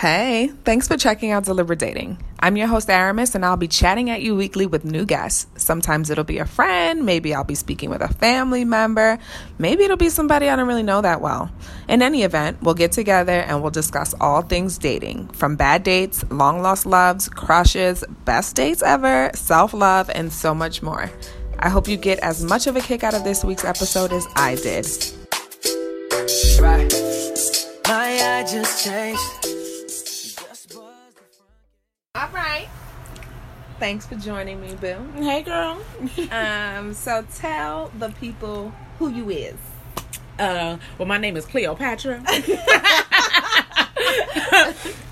Hey, thanks for checking out Deliberate Dating. I'm your host, Aramis, and I'll be chatting at you weekly with new guests. Sometimes it'll be a friend, maybe I'll be speaking with a family member, maybe it'll be somebody I don't really know that well. In any event, we'll get together and we'll discuss all things dating from bad dates, long lost loves, crushes, best dates ever, self love, and so much more. I hope you get as much of a kick out of this week's episode as I did. Right. My eye just changed. All right. Thanks for joining me, Boo. Hey, girl. Um, so tell the people who you is. Uh, well, my name is Cleopatra.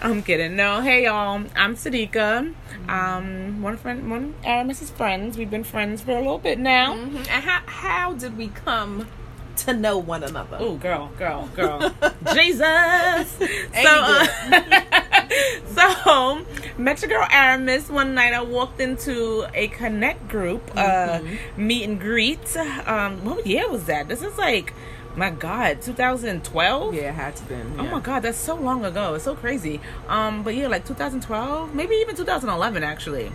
I'm kidding. No, hey y'all. I'm Sadika. Um, one of friend, one Aramis's friends. We've been friends for a little bit now. Mm-hmm. And how how did we come to know one another? Oh, girl, girl, girl. Jesus. So, uh, so met your girl Aramis one night. I walked into a connect group, uh, meet and greet. Um, what year was that? This is like, my God, 2012. Yeah, it had to been. Oh my god, that's so long ago. It's so crazy. Um, but yeah, like 2012, maybe even 2011 actually.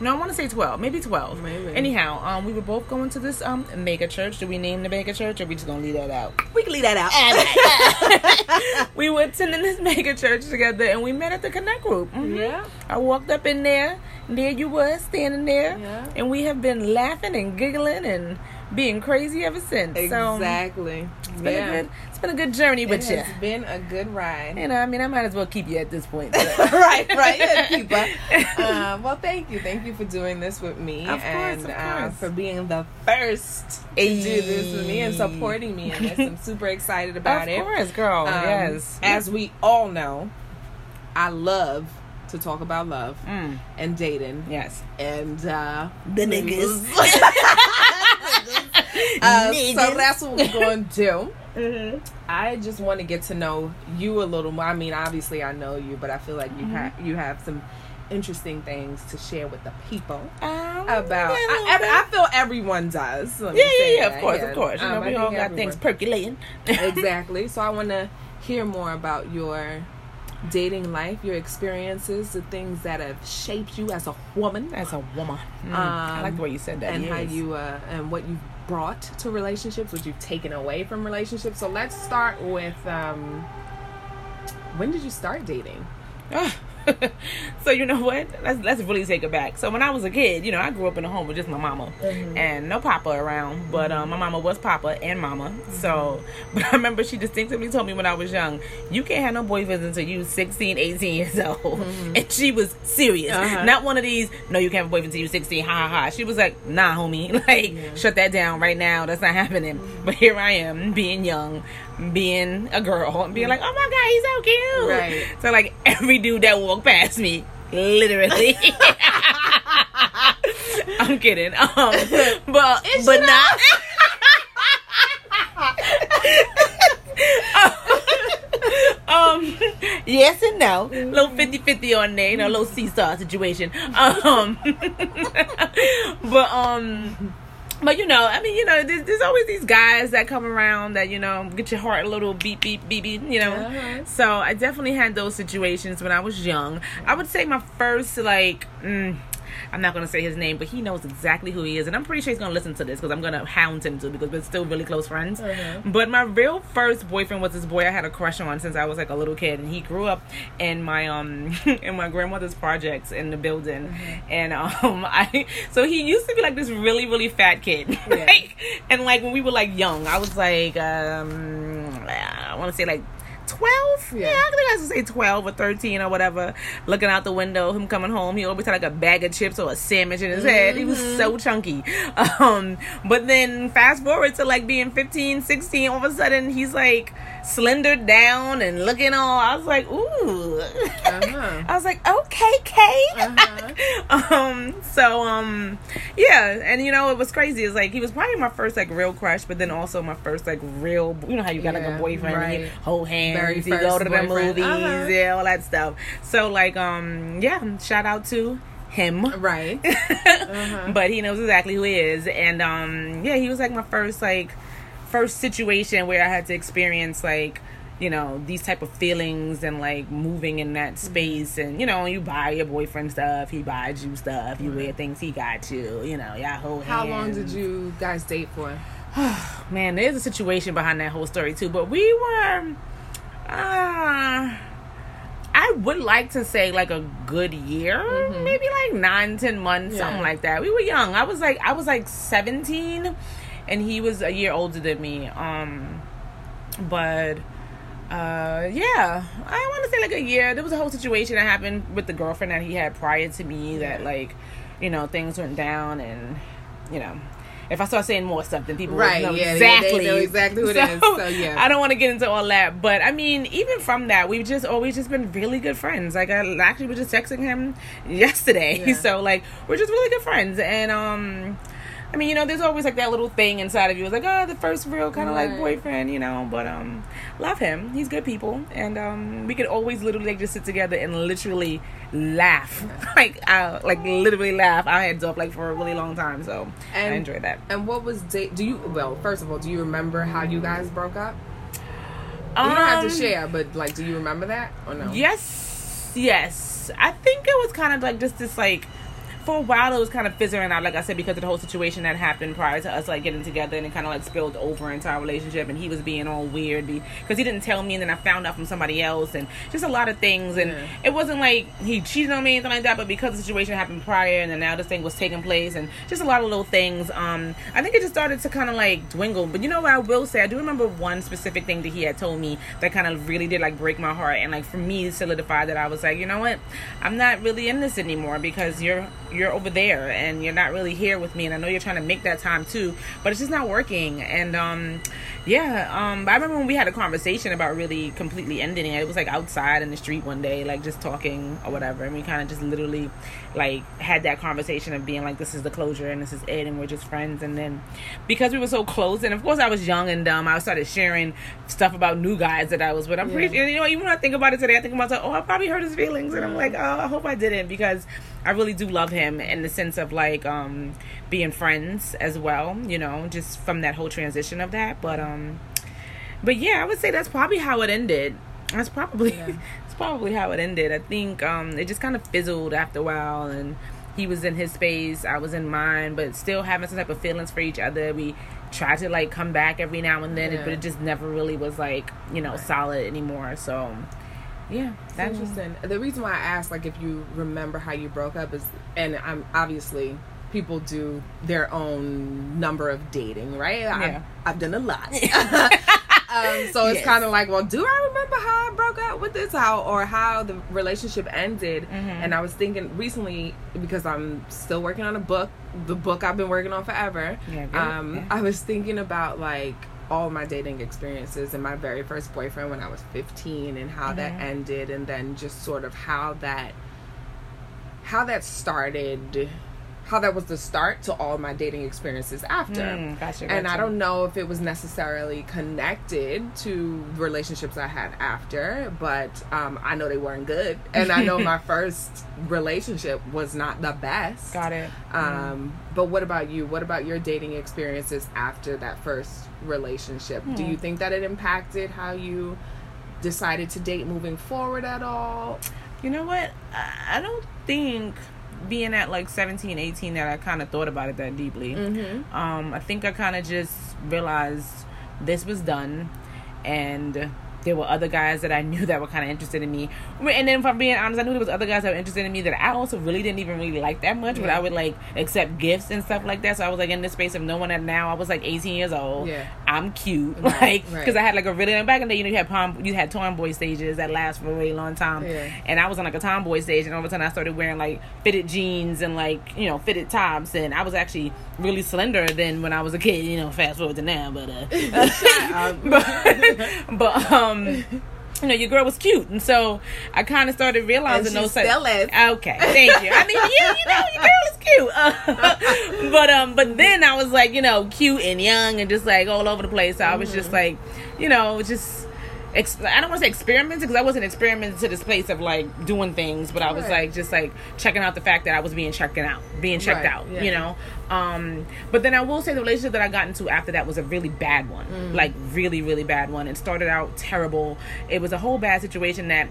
No, I want to say 12, maybe 12. Maybe. Anyhow, um, we were both going to this um mega church. Do we name the mega church, or we just gonna leave that out? We can leave that out. we were attending this mega church together, and we met at the Connect group. Mhm. Yeah. I walked up in there, and there you was standing there, Yeah. and we have been laughing and giggling and being crazy ever since. So Exactly. it's been a good, it's been a good journey It with you. It's been a good ride. You know, I mean, I might as well keep you at this point. right, right. Yeah, keeper. Um, well, thank you, thank you for doing this with me, Of course, and of Uh, for being the first to do this with me and supporting me in this. I'm super excited about of it. Of course, girl. Um, yes. As we all know, I love to talk about love Mm, and dating yes. and uh, The niggas. uh, so that's what we're going to do. Mm-hmm. I just want to get to know you a little more. I mean, obviously I know you, but I feel like you Mm-hmm. have you have some interesting things to share with the people Um, about. I, every, I feel everyone does. Yeah, yeah, yeah, of course, Yeah. of course. You Um, know, we all got everyone- things percolating. exactly. So I want to hear more about your dating life, your experiences, the things that have shaped you as a woman, As a woman. Mm, I like the way you said that. and how you uh, and what you've brought to relationships, what you've taken away from relationships. So let's start with um, when did you start dating? so you know what? Let's let's really take it back. So when I was a kid, you know, I grew up in a home with just my mama and no papa around. But um, my mama was papa and mama. So, but I remember she distinctively told me when I was young, you can't have no boyfriends until you 16, 18 years old. And she was serious, Uh-huh. not one of these. No, you can't have a boyfriend until you 16. Ha ha ha. She was like, Nah, homie, like shut that down right now. That's not happening. But here I am, being young. Being a girl and being like, oh my god, he's so cute. Right. So like every dude that walked past me, literally. I'm kidding. Um, but but not. um, yes and no. Little 50-50 on there, you know, a little seesaw situation. Um, but um. But you know, I mean, you know, there's, there's always these guys that come around that you know get your heart a little beep beep beep beep. You know, Uh-huh. so I definitely had those situations when I was young. I would say my first like. Mm, I'm not gonna say his name, but he knows exactly who he is, and I'm pretty sure he's gonna listen to this because I'm gonna hound him too because we're still really close friends. Uh-huh. But my real first boyfriend was this boy I had a crush on since I was like a little kid, and he grew up in my um in my grandmother's projects in the building, and um I so he used to be like this really really fat kid, like and like when we were like young, I was like um I want to say like. 12? Yeah. Yeah. I think I was say 12 or 13 or whatever. Looking out the window, him coming home, he always had like a bag of chips or a sandwich in his head. He was so chunky. Um, but then fast forward to like being 15, 16, all of a sudden he's like slendered down and looking all. I was like, ooh. Uh-huh. I was like, okay, Kay. Uh-huh. um, so um, yeah, and you know it was crazy. It's like he was probably my first like real crush, but then also my first like real. You know how you got like a boyfriend, and you hold hands, you go to the boyfriend. movies, Uh-huh. yeah, all that stuff. So like um, yeah, shout out to him. Right. Uh-huh. but he knows exactly who he is and um yeah he was like my first like first situation where i had to experience like you know these type of feelings and like moving in that space and you know you buy your boyfriend stuff he buys you stuff you wear things he got you you know y'all hold How long did you guys date for? man there's a situation behind that whole story too but we were uh I would like to say like a good year, maybe like nine, ten months, Yeah. something like that. We were young. I was like I was like seventeen, and he was a year older than me. Um, but uh, yeah, I want to say like a year. There was a whole situation that happened with the girlfriend that he had prior to me that like, you know, things went down, and you know. If I start saying more stuff, then people Right, know yeah, exactly. they know exactly who it is, so, yeah. I don't want to get into all that, but I mean, even from that, we've just always just been really good friends. Like I actually was just texting him yesterday, Yeah. so like we're just really good friends. And um, I mean, you know, there's always like that little thing inside of you, it's like oh, the first real kind of Right. like boyfriend, you know. But um, love him. He's good people, and um, we could always literally like, just sit together and literally laugh, like uh, like literally laugh our heads off like for a really long time. So and, I enjoyed that. And what was date? Do you? Well, first of all, do you remember how you guys broke up? you Um, don't have to share, but like, do you remember that or no? Yes, yes. I think it was kind of like just this like for a while it was kind of fizzling out, like I said, because of the whole situation that happened prior to us like getting together, and it kind of like spilled over into our relationship, and he was being all weird because he didn't tell me, and then I found out from somebody else, and just a lot of things, and Yeah. it wasn't like he cheated on me or anything like that, but because the situation happened prior, and then now this thing was taking place, and just a lot of little things. Um, I think it just started to kind of like dwindle. But you know what I will say, I do remember one specific thing that he had told me that kind of really did like break my heart, and like for me solidified that I was like, you know what, I'm not really in this anymore because you're you're over there and you're not really here with me, and I know you're trying to make that time too, but it's just not working. And um, yeah, um, I remember when we had a conversation about really completely ending it. It was like outside in the street one day, like just talking or whatever, and we kind of just literally like had that conversation of being like, this is the closure and this is it, and we're just friends. And then because we were so close, and of course I was young and dumb, I started sharing stuff about new guys that I was with. I'm pretty, Yeah. you know, even when I think about it today, I think about like, oh, I probably hurt his feelings, and I'm like, oh, I hope I didn't because I really do love him in the sense of like um being friends as well, you know, just from that whole transition of that. But um, but yeah, I would say that's probably how it ended. That's probably Yeah. it's probably how it ended. I think um, it just kind of fizzled after a while, and he was in his space, I was in mine, but still having some type of feelings for each other. We tried to like come back every now and then, Yeah. but it just never really was like you know solid anymore. So yeah, That's interesting. The reason why I asked, like, if you remember how you broke up is, and I'm obviously people do their own number of dating, right? Yeah. I've, I've done a lot. um, so it's Yes. kind of like, well, do I remember how I broke up with this, how or how the relationship ended? Mm-hmm. And I was thinking recently because I'm still working on a book, the book I've been working on forever. Yeah, um, Yeah. I was thinking about like all my dating experiences and my very first boyfriend when I was 15 and how that Mhm. ended and then just sort of how that how that started how that was the start to all my dating experiences after Mm, gotcha, and i don't know if it was necessarily connected to relationships i had after but um, i know they weren't good and i know my first relationship was not the best got it. um, but what about you? What about your dating experiences after that first relationship? Do Hmm. you think that it impacted how you decided to date moving forward at all? You know what? I don't think being at like 17, 18 that I kind of thought about it that deeply. Mm-hmm. Um, I think I kind of just realized this was done and there were other guys that I knew that were kind of interested in me. And then, if I'm being honest, I knew there was other guys that were interested in me that I also really didn't even really like that much. But I would like accept gifts and stuff like that. So I was like in this space of knowing that now I was like 18 years old. Yeah. I'm cute, Right, like right. because I had like a really back in the day. You know, you had pom, you had tomboy stages that last for a really long time. Yeah. And I was on like a tomboy stage, and all of a sudden I started wearing like fitted jeans and like you know fitted tops, and I was actually really slender than when I was a kid. You know, fast forward to now, but uh, but, but um. You know, your girl was cute, and so I kind of started realizing those. Things. Okay, thank you. I mean, yeah, you know, your girl is cute. Uh, but um, but then I was like, you know, cute and young and just like all over the place. So I was Mm-hmm. just like, you know, just ex- I don't want to say experiments because I wasn't experimenting to this place of like doing things, but I was Right. like just like checking out the fact that I was being checked out, being checked Right, out, yeah. you know. Um, but then I will say the relationship that I got into after that was a really bad one, Mm. like really really bad one. It started out terrible. It was a whole bad situation that.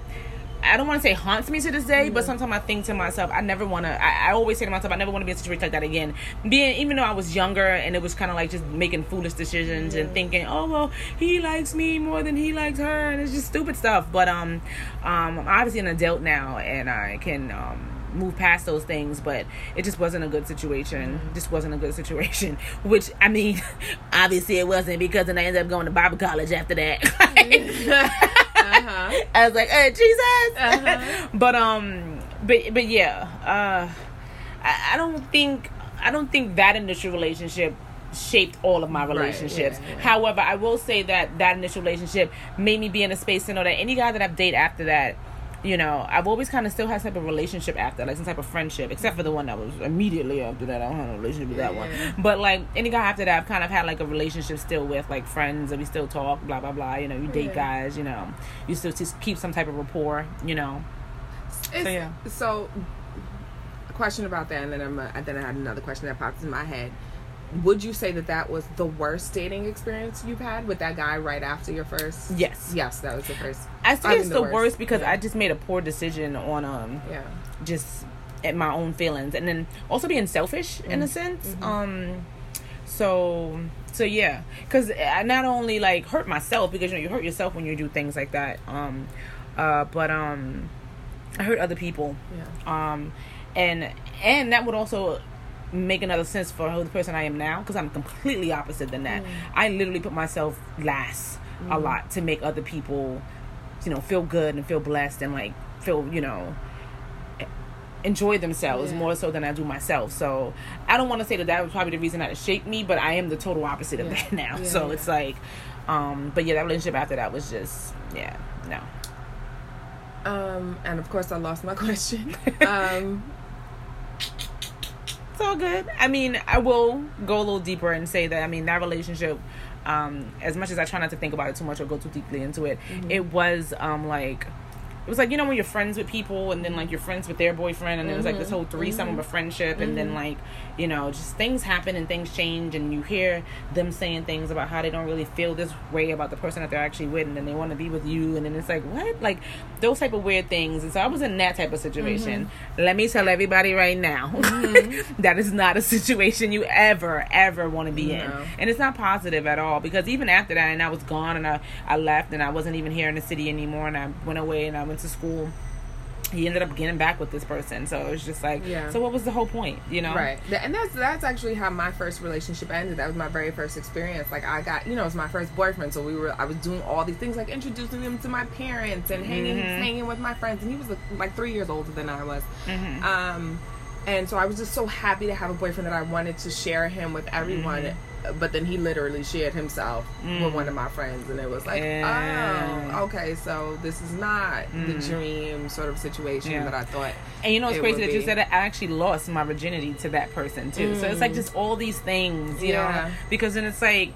I don't want to say haunts me to this day, Mm-hmm. but sometimes I think to myself, I never want to. I, I always say to myself, I never want to be in a situation like that again. Being even though I was younger and it was kind of like just making foolish decisions and thinking, oh well, he likes me more than he likes her, and it's just stupid stuff. But um, um, I'm obviously an adult now, and I can um move past those things. But it just wasn't a good situation. Just wasn't a good situation. Which I mean, obviously it wasn't because then I ended up going to Bible college after that. Uh-huh. I was like, "Hey, Jesus!" Uh-huh. but um, but but yeah, uh, I, I don't think I don't think that initial relationship shaped all of my Right, relationships. yeah, yeah. However, I will say that that initial relationship made me be in a space to know that any guy that I've dated after that. You know, I've always kind of still had type of relationship after, like some type of friendship, except for the one that was immediately after that. I don't have a relationship with that Yeah. one. But like any guy after that, I've kind of had like a relationship still with, like friends, and we still talk, blah blah blah. You know, you date Yeah. guys, you know, you still just keep some type of rapport, you know. It's, yeah. So, a question about that, and then I'm uh, then I had another question that popped in my head. Would you say that that was the worst dating experience you've had with that guy right after your first? Yes. Yes, that was the first. I say I it's the the worst, worst. because Yeah. I just made a poor decision on um Yeah. just at my own feelings and then also being selfish in Mm. a sense. Mm-hmm. Um so so yeah, cuz I not only like hurt myself because you know you hurt yourself when you do things like that. Um uh but um I hurt other people. Yeah. Um and and that would also make another sense for who the person I am now because I'm completely opposite than Mm. that. I literally put myself last a lot to make other people you know feel good and feel blessed and like feel you know enjoy themselves Yeah. more so than I do myself. So I don't want to say that that was probably the reason that it shaped me, but I am the total opposite of that now. Yeah, so yeah. it's like, um, but yeah, that relationship after that was just yeah, no. Um, and of course, I lost my question. um, It's all good. I mean, I will go a little deeper and say that I mean that relationship, um, as much as I try not to think about it too much or go too deeply into it, it was um like it was like you know when you're friends with people and then like you're friends with their boyfriend and it was like this mm-hmm. whole threesome of a mm-hmm. friendship and then mm-hmm. like you know just things happen and things change and you hear them saying things about how they don't really feel this way about the person that they're actually with and then they want to be with you and then it's like what? Like those type of weird things. And so I was in that type of situation. Let me tell everybody right now. That is not a situation you ever ever want to be in. And it's not positive at all because even after that and I was gone and I, I left and I wasn't even here in the city anymore and I went away and I went to school he ended up getting back with this person so it was just like Yeah. so what was the whole point you know Right, and that's that's actually how my first relationship ended. That was my very first experience. Like I got, you know, it was my first boyfriend, so we were. I was doing all these things, like introducing him to my parents and hanging, Mm-hmm. hanging with my friends, and he was like three years older than I was. Mm-hmm. Um, and so I was just so happy to have a boyfriend that I wanted to share him with everyone. Mm-hmm. But then he literally shared himself with one of my friends, and it was like, Mm. Yeah. oh, okay, so this is not the dream sort of situation Yeah. that I thought. And you know it's it crazy that you said that I actually lost my virginity to that person too. So it's like just all these things, you Yeah. know, because then it's like.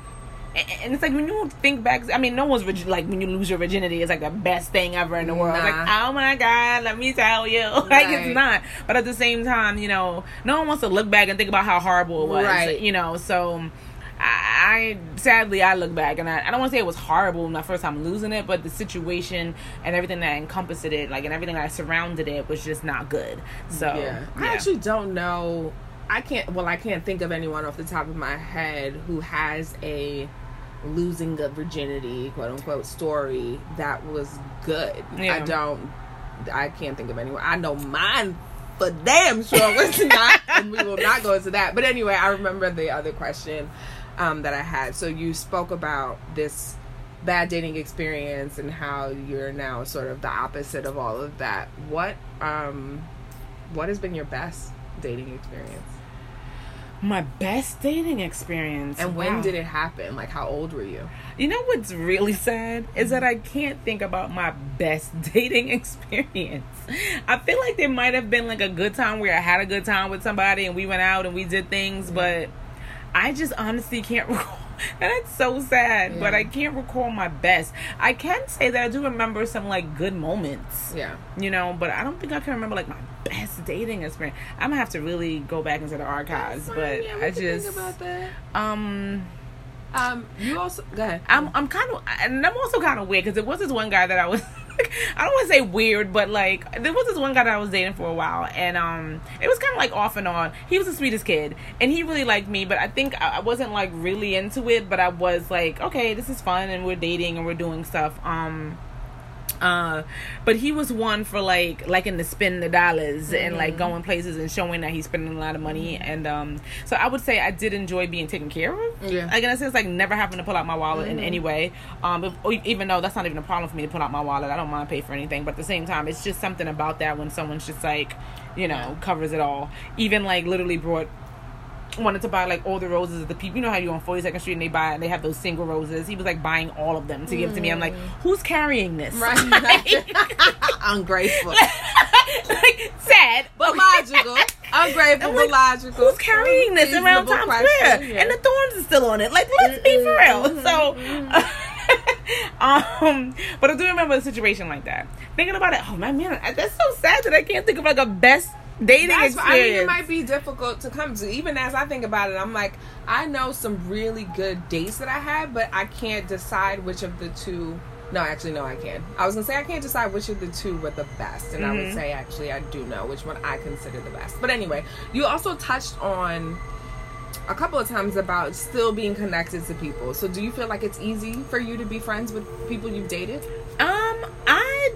And it's like when you think back, I mean, no one's virgin, like when you lose your virginity, it's like the best thing ever in the world. It's like, oh my god, let me tell you, like Right. it's not. But at the same time, you know, no one wants to look back and think about how horrible it was, Right. You know, so I, I sadly I look back and I, I don't want to say it was horrible my first time losing it, but the situation and everything that encompassed it, like and everything that surrounded it, was just not good. So yeah. I actually don't know. I can't. Well, I can't think of anyone off the top of my head who has a losing of virginity, quote unquote, story that was good. Yeah. I don't. I can't think of anyone. I know mine for damn sure was not, and we will not go into that. But anyway, I remember the other question um, that I had. So you spoke about this bad dating experience and how you're now sort of the opposite of all of that. What um, what has been your best dating experience? my best dating experience. And when Wow. did it happen? Like, how old were you? You know what's really sad is that I can't think about my best dating experience. I feel like there might have been like a good time where I had a good time with somebody and we went out and we did things, but I just honestly can't recall. and it's so sad. But I can't recall my best. I can say that I do remember some like good moments. Yeah. You know, but I don't think I can remember like my best dating experience. I'm gonna have to really go back into the archives. but Yeah, I just think about that. um. Um, you also go ahead. I'm I'm kind of and I'm also kind of weird because it was this one guy that I was I don't want to say weird, but like there was this one guy that I was dating for a while, and um it was kind of like off and on. He was the sweetest kid, and he really liked me, but I think I I wasn't like really into it. But I was like, okay, this is fun, and we're dating and we're doing stuff. Um. Uh, but he was one for like liking to spend the dollars and like going places and showing that he's spending a lot of money. And um so I would say I did enjoy being taken care of. Yeah. like in a sense like never having to pull out my wallet in any way. Um if, even though that's not even a problem for me to pull out my wallet I don't mind pay for anything. But at the same time it's just something about that when someone's just like you know covers it all. Even like literally brought wanted to buy like all the roses of the people. You know how you on 42nd Street and they buy and they have those single roses. He was like buying all of them to give to me. I'm like, who's carrying this? Ungrateful, like sad, but logical. Ungrateful, but like, logical. Who's carrying this around Times Square? yeah. And the thorns are still on it. Like, let's be for real. So, um, but I do remember a situation like that. Thinking about it, oh my man, that's so sad that I can't think of like a best dating That's, I mean, it might be difficult to come to. Even as I think about it, I'm like, I know some really good dates that I had, but I can't decide which of the two. No, actually, no, I can. I was gonna say I can't decide which of the two were the best, and I Mm-hmm. would say actually I do know which one I consider the best. But anyway, you also touched on a couple of times about still being connected to people. So, do you feel like it's easy for you to be friends with people you've dated? Um, I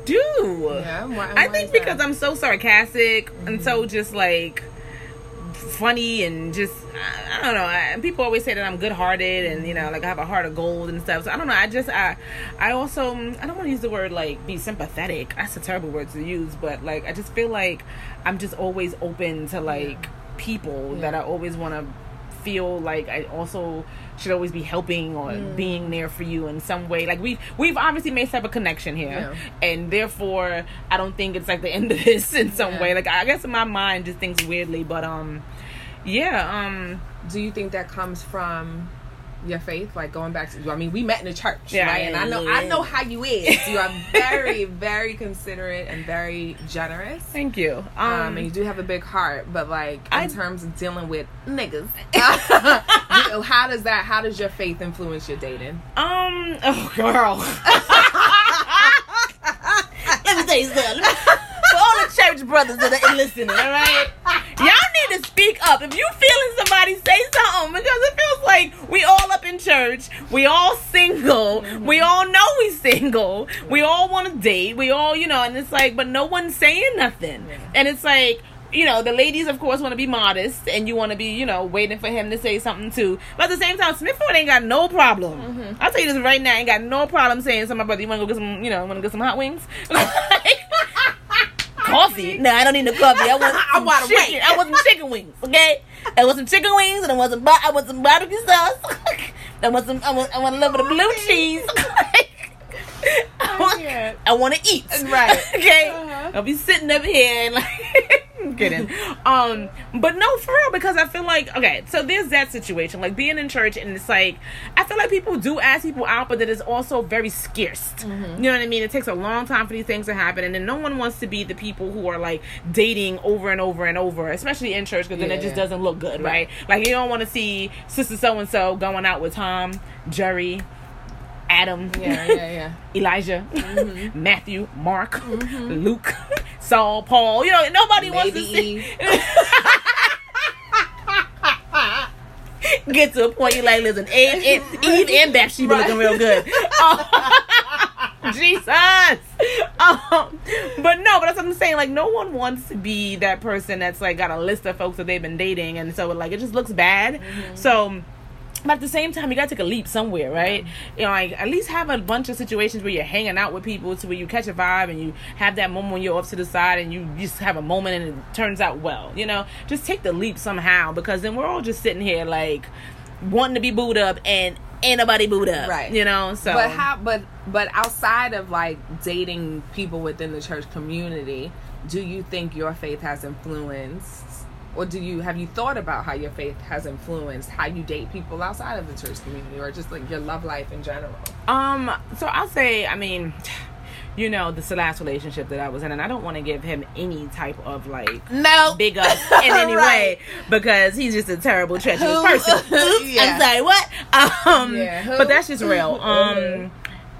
do. Yeah, why- I think because? I'm so sarcastic and so just like funny and just I, I don't know. I, people always say that I'm good-hearted and you know like I have a heart of gold and stuff. So I don't know. I just I I also um, I don't want to use the word like be sympathetic. That's a terrible word to use, but like I just feel like I'm just always open to like people that I always want to feel like I also should always be helping or Mm. being there for you in some way. Like we've we've obviously made type of connection here, Yeah. and therefore I don't think it's like the end of this in some Yeah. way. Like I guess my mind just thinks weirdly, but um, yeah, um, do you think that comes from your faith like going back to i mean we met in the church Yeah, right and i know yeah, i know how you is you are very very considerate and very generous thank you. um, Um, and you do have a big heart but like in I- terms of dealing with niggas how does that how does your faith influence your dating um, oh girl. Let me tell you something. For all the church brothers that are listening, all right? Y'all need to speak up. If you feeling somebody, say something because it feels like we all up in church. We all single. Mm-hmm. We all know we single. We all want to date. We all, you know, and it's like, but no one's saying nothing. And it's like, you know, the ladies, of course, want to be modest, and you want to be, you know, waiting for him to say something too. But at the same time, Smithford ain't got no problem. Mm-hmm. I'll tell you this right now, ain't got no problem saying to my brother, you want to go get some, you know, want to get some hot wings? Like, coffee? No, I don't need no coffee. I want I want chicken. I want some chicken wings. Okay, I want some chicken wings, and I want some. bar- I want some barbecue sauce. I want some. I want. I want a little bit of blue cheese. I want. I want to eat. Right. okay. Uh-huh. I'll be sitting up here and like. I'm kidding. Um, but no, for real, because I feel like okay, so there's that situation, like being in church, and it's like I feel like people do ask people out, but that is also very scarce. Mm-hmm. You know what I mean? It takes a long time for these things to happen, and then no one wants to be the people who are like dating over and over and over, especially in church, because then it just Yeah. doesn't look good, right? Like you don't want to see sister so and so going out with Tom, Jerry. Adam, yeah yeah yeah Elijah, Mm-hmm. Matthew, Mark, Luke, Saul, Paul. You know, nobody wants to see. Get to a point you like, listen, Eve, and, Eve and Bathsheba Right. looking real good. Oh, Jesus. Um, but no, but that's what I'm saying. Like, no one wants to be that person that's like got a list of folks that they've been dating, and so like it just looks bad. Mm-hmm. So. But at the same time, you gotta take a leap somewhere, right? You know, like at least have a bunch of situations where you're hanging out with people, to where you catch a vibe and you have that moment when you're off to the side and you just have a moment and it turns out well. You know, just take the leap somehow because then we're all just sitting here like wanting to be booed up and ain't nobody booed up, Right. You know, so But how? But but outside of like dating people within the church community, do you think your faith has influenced or do you have you thought about how your faith has influenced how you date people outside of the church community or just like your love life in general? Um, so I'll say, I mean, you know, this is the last relationship that I was in, and I don't want to give him any type of like No. big ups in any Right. way because he's just a terrible, treacherous person. Yeah. I'm sorry, what? Um, Yeah, but that's just real. Um.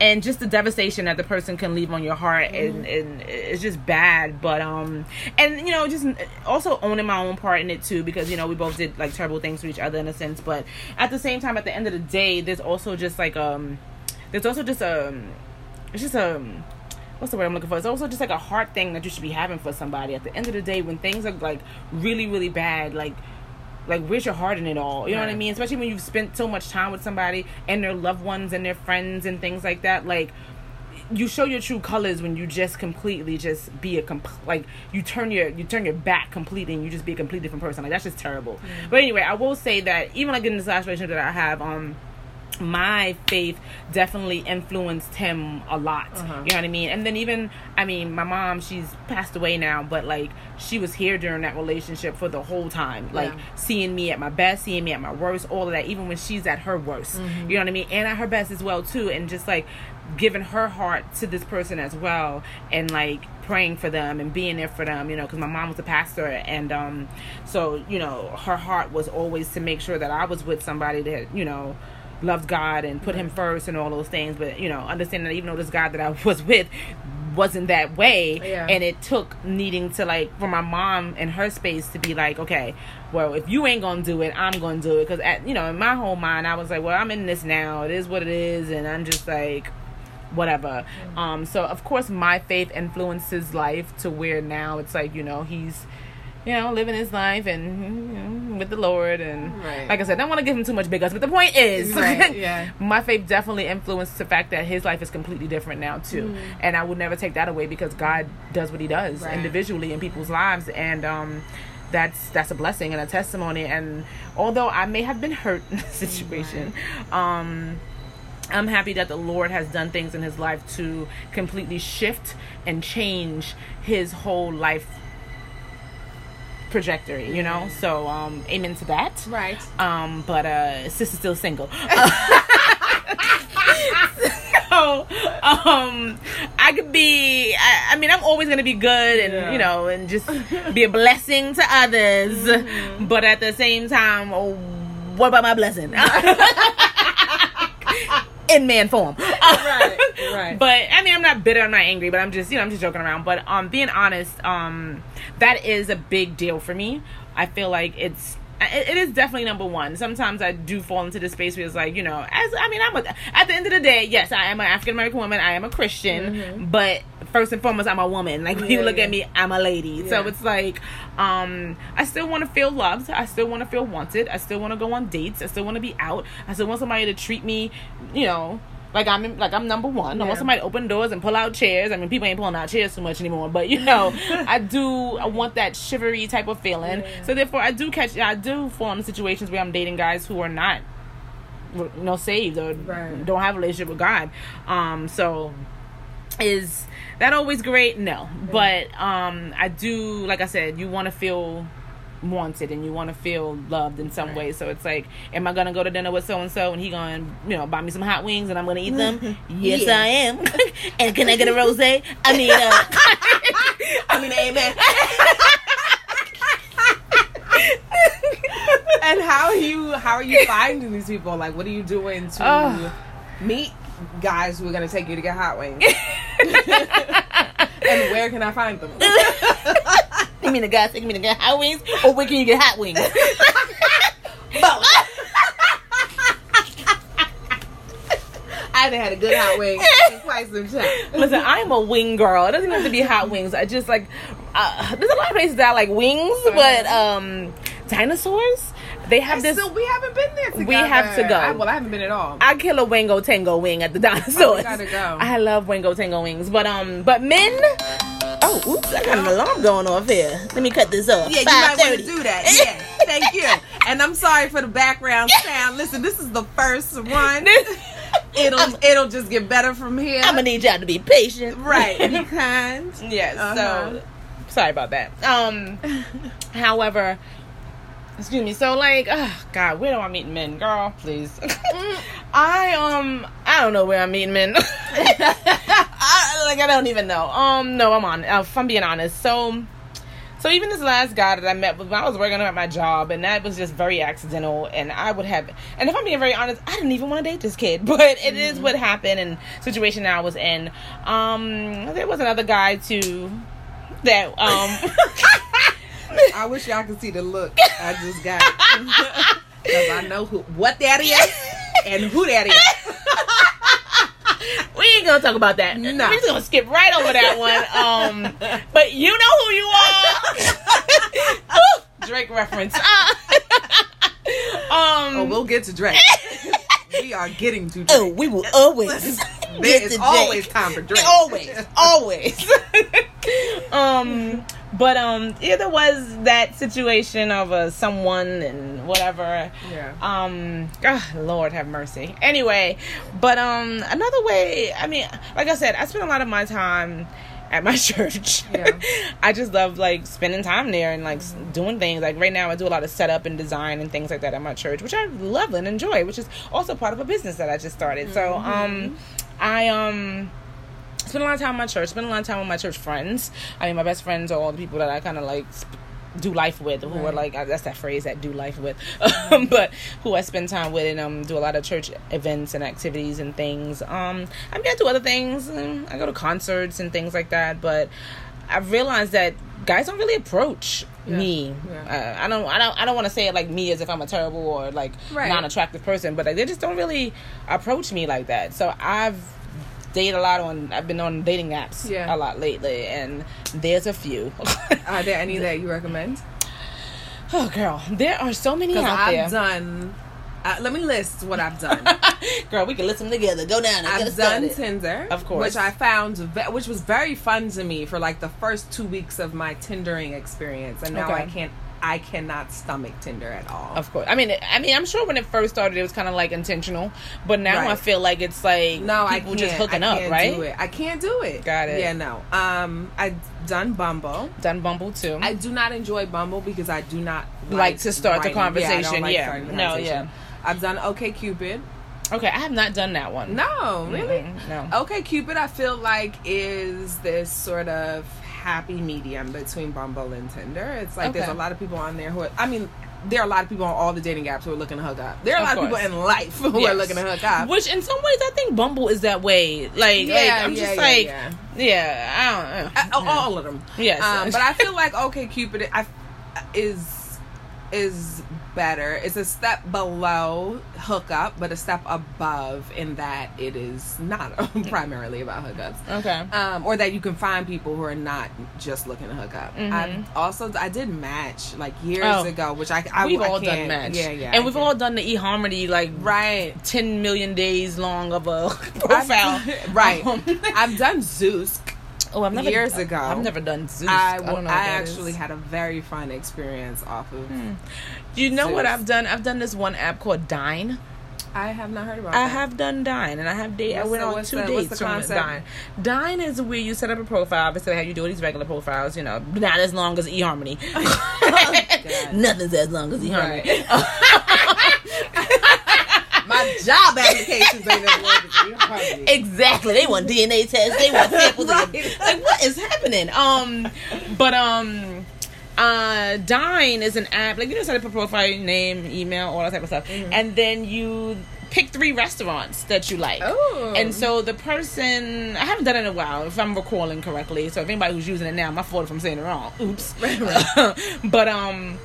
And just the devastation that the person can leave on your heart, Mm-hmm. and, and it's just bad. But um, and you know, just also owning my own part in it too, because you know we both did like terrible things to each other in a sense. But at the same time, at the end of the day, there's also just like um, there's also just um, it's just um what's the word I'm looking for? It's also just like a heart thing that you should be having for somebody. At the end of the day, when things are like really, really bad, like like where's your heart in it all? You know what I mean? Especially when you've spent so much time with somebody and their loved ones and their friends and things like that. Like you show your true colors when you just completely just be a comp- like you turn your you turn your back completely and you just be a completely different person. Like that's just terrible. But anyway, I will say that even like in this last relationship that I have, um my faith definitely influenced him a lot. Uh-huh. You know what I mean? And then even I mean, my mom, she's passed away now, but like she was here during that relationship for the whole time. Like Yeah. seeing me at my best, seeing me at my worst, all of that, even when she's at her worst. Mm-hmm. You know what I mean? And at her best as well too. And just like giving her heart to this person as well and like praying for them and being there for them you know because my mom was a pastor and um so you know her heart was always to make sure that i was with somebody that you know loved god and put him first and all those things but you know understanding that even though this guy that i was with wasn't that way Yeah. and it took needing to like for my mom and her space to be like okay well if you ain't gonna do it i'm gonna do it. Because at you know in my whole mind i was like well i'm in this now. It is what it is and i'm just like whatever. Um so of course my faith influences life to where now it's like you know he's you know living his life and you know, with the lord and Right. like i said i don't want to give him too much big ups but the point is Right, yeah. my faith definitely influenced the fact that his life is completely different now too and i would never take that away because god does what he does Right. individually in people's lives and um that's that's a blessing and a testimony and although i may have been hurt in this situation um I'm happy that the Lord has done things in his life to completely shift and change his whole life trajectory, you know? So, um, amen to that. Right. Um, but uh sister's still single. so um I could be I, I mean I'm always gonna be good and Yeah. you know and just be a blessing to others. Mm-hmm. But at the same time, oh, what about my blessing? In man form. Right, right. But I mean I'm not bitter, I'm not angry, but I'm just you know, I'm just joking around. But um being honest, um that is a big deal for me. I feel like it's it, it is definitely number one. Sometimes I do fall into this space where it's like, you know, as I mean, I'm a, at the end of the day, yes, I am an African American woman. I am a Christian, but first and foremost, I'm a woman. Like when you Mm-hmm. Look yeah. at me, I'm a lady. So it's like, um, I still want to feel loved. I still want to feel wanted. I still want to go on dates. I still want to be out. I still want somebody to treat me, you know. Like I'm like I'm number one. I Yeah. want somebody to open doors and pull out chairs. I mean, people ain't pulling out chairs too much anymore, but you know, I do. I want that shivery type of feeling. Yeah. So therefore, I do catch. I do fall into situations where I'm dating guys who are not, you know, saved or Right. don't have a relationship with God. Um, so is that always great? No, but um, I do. Like I said, you want to feel wanted and you want to feel loved in some Right. way. So it's like, am I gonna go to dinner with so and so and he gonna, you know, buy me some hot wings and I'm gonna eat them? yes, Yeah. I am. and can I get a rose? I mean, uh, I mean, amen. and how are you how are you finding these people? Like what are you doing to Ugh. meet guys who are gonna take you to get hot wings? and where can I find them? You mean the guys taking me to get hot wings, or where can you get hot wings? Both. I haven't had a good hot wing in quite some time. Listen, I'm a wing girl. It doesn't have to be hot wings. I just like. Uh, there's a lot of places that I like wings, but um, dinosaurs. They have this. So we haven't been there together. We have to go. I, well, I haven't been at all. I kill a Wango Tango wing at the dinosaurs. Oh, gotta go. I love Wango Tango wings, but um, but men. Oh, oops! I got an alarm going off here. Let me cut this off. Yeah, you might want to do that. Yeah, thank you. And I'm sorry for the background sound. Listen, this is the first one. It'll it'll just get better from here. I'm gonna need y'all to be patient. right. Be kind. Yes. Uh-huh. So sorry about that. Um, however, excuse me. So like, oh, God, where do I meet men, girl? Please. I um, I don't know where I'm meeting men. I, like I don't even know. Um, no, I'm on. Uh, if I'm being honest, so. So even this last guy that I met was when I was working at my job, and that was just very accidental. And I would have, and if I'm being very honest, I didn't even want to date this kid, but it is what happened and situation that I was in. Um, there was another guy too that um. I wish y'all could see the look I just got. Because I know who, what that is and who that is. we ain't gonna talk about that. No. We're just gonna skip right over that one. Um, but you know who you are. Drake reference. um, Oh, we'll get to Drake. we are getting to Drake. oh, we will always. there is always time for Drake. always, always. um, but um, yeah, there was that situation of uh, someone and whatever. Yeah. Um, ah, Lord have mercy. Anyway, but um, another way. I mean, like I said, I spend a lot of my time at my church. Yeah. I just love like spending time there and like s doing things. Like right now, I do a lot of setup and design and things like that at my church, which I love and enjoy. Which is also part of a business that I just started. So um, I um spend a lot of time at my church. Spend a lot of time with my church friends. I mean, my best friends are all the people that I kind of like. Sp- do life with who are like that's that phrase that do life with but who i spend time with and um do a lot of church events and activities and things um i mean i do other things um, i go to concerts and things like that but i've realized that guys don't really approach Yeah. me Yeah. uh, i don't i don't i don't want to say it like me as if i'm a terrible or like Right. non-attractive person but like, they just don't really approach me like that so i've dated a lot on i've been on dating apps Yeah. a lot lately and there's a few Are there any that you recommend? oh girl there are so many out I've there done. Uh, let me list what I've done. girl we can list them together go down and I've done. Tinder, Of course. which I found, ve- which was very fun to me for like the first two weeks of my Tindering experience, and now Okay. I can't, I cannot stomach Tinder at all. Of course. I mean, I mean, I'm sure when it first started, it was kind of like intentional, but now Right. I feel like it's like no, I people can't. just hooking I up, right? I can't do it. Got it. Yeah, no. Um, I've done Bumble. Done Bumble too. I do not enjoy Bumble because I do not Like to start the writing. Yeah, I don't conversation, like yeah. the No, conversation. yeah. I've done OK Cupid. okay, I have not done that one. No, really. Mm-mm, no. Okay, Cupid, I feel like is this sort of happy medium between Bumble and Tinder. It's like there's a lot of people on there who are, I mean, there are a lot of people on all the dating apps who are looking to hook up. There are a Of lot of course. people in life who are looking to hook up. Which in some ways I think Bumble is that way. Like, like I'm yeah, just yeah, like, yeah. yeah, I don't. Uh, Uh, all of them. Yes. Um, but I feel like okay, Cupid I, is is better. It's a step below hookup, but a step above in that it is not primarily about hookups. okay. um, or that you can find people who are not just looking to hook up. I also I did Match like years Oh. ago, which I, I we've I all done match. Yeah, yeah, And I we've can't. all done the eHarmony like right. 10 million days long of a profile. I've- right. Um, I've done Zoosk. Oh, I've never years ago. I've never done Zoosk. I, I, w- don't know. I actually is. had a very fun experience off of. Hmm. You know what I've done? I've done this one app called Dine. I have not heard about. It. I that. have done Dine, and I have date. I went the- on two the- dates from concept? Dine. Dine is where you set up a profile. Obviously, how you do these regular profiles. You know, not as long as eHarmony. Oh, God. Nothing's as long as eHarmony. My job applications ain't as long as you Exactly. They want DNA tests. They want samples. Right. Like what is happening? Um, but um, uh, Dine is an app. Like you know, set up a profile, name, email, all that type of stuff, Mm-hmm. and then you pick three restaurants that you like. Ooh. And so the person, I haven't done it in a while, if I'm recalling correctly. So if anybody who's using it now, my fault if I'm saying it wrong. Oops. but um.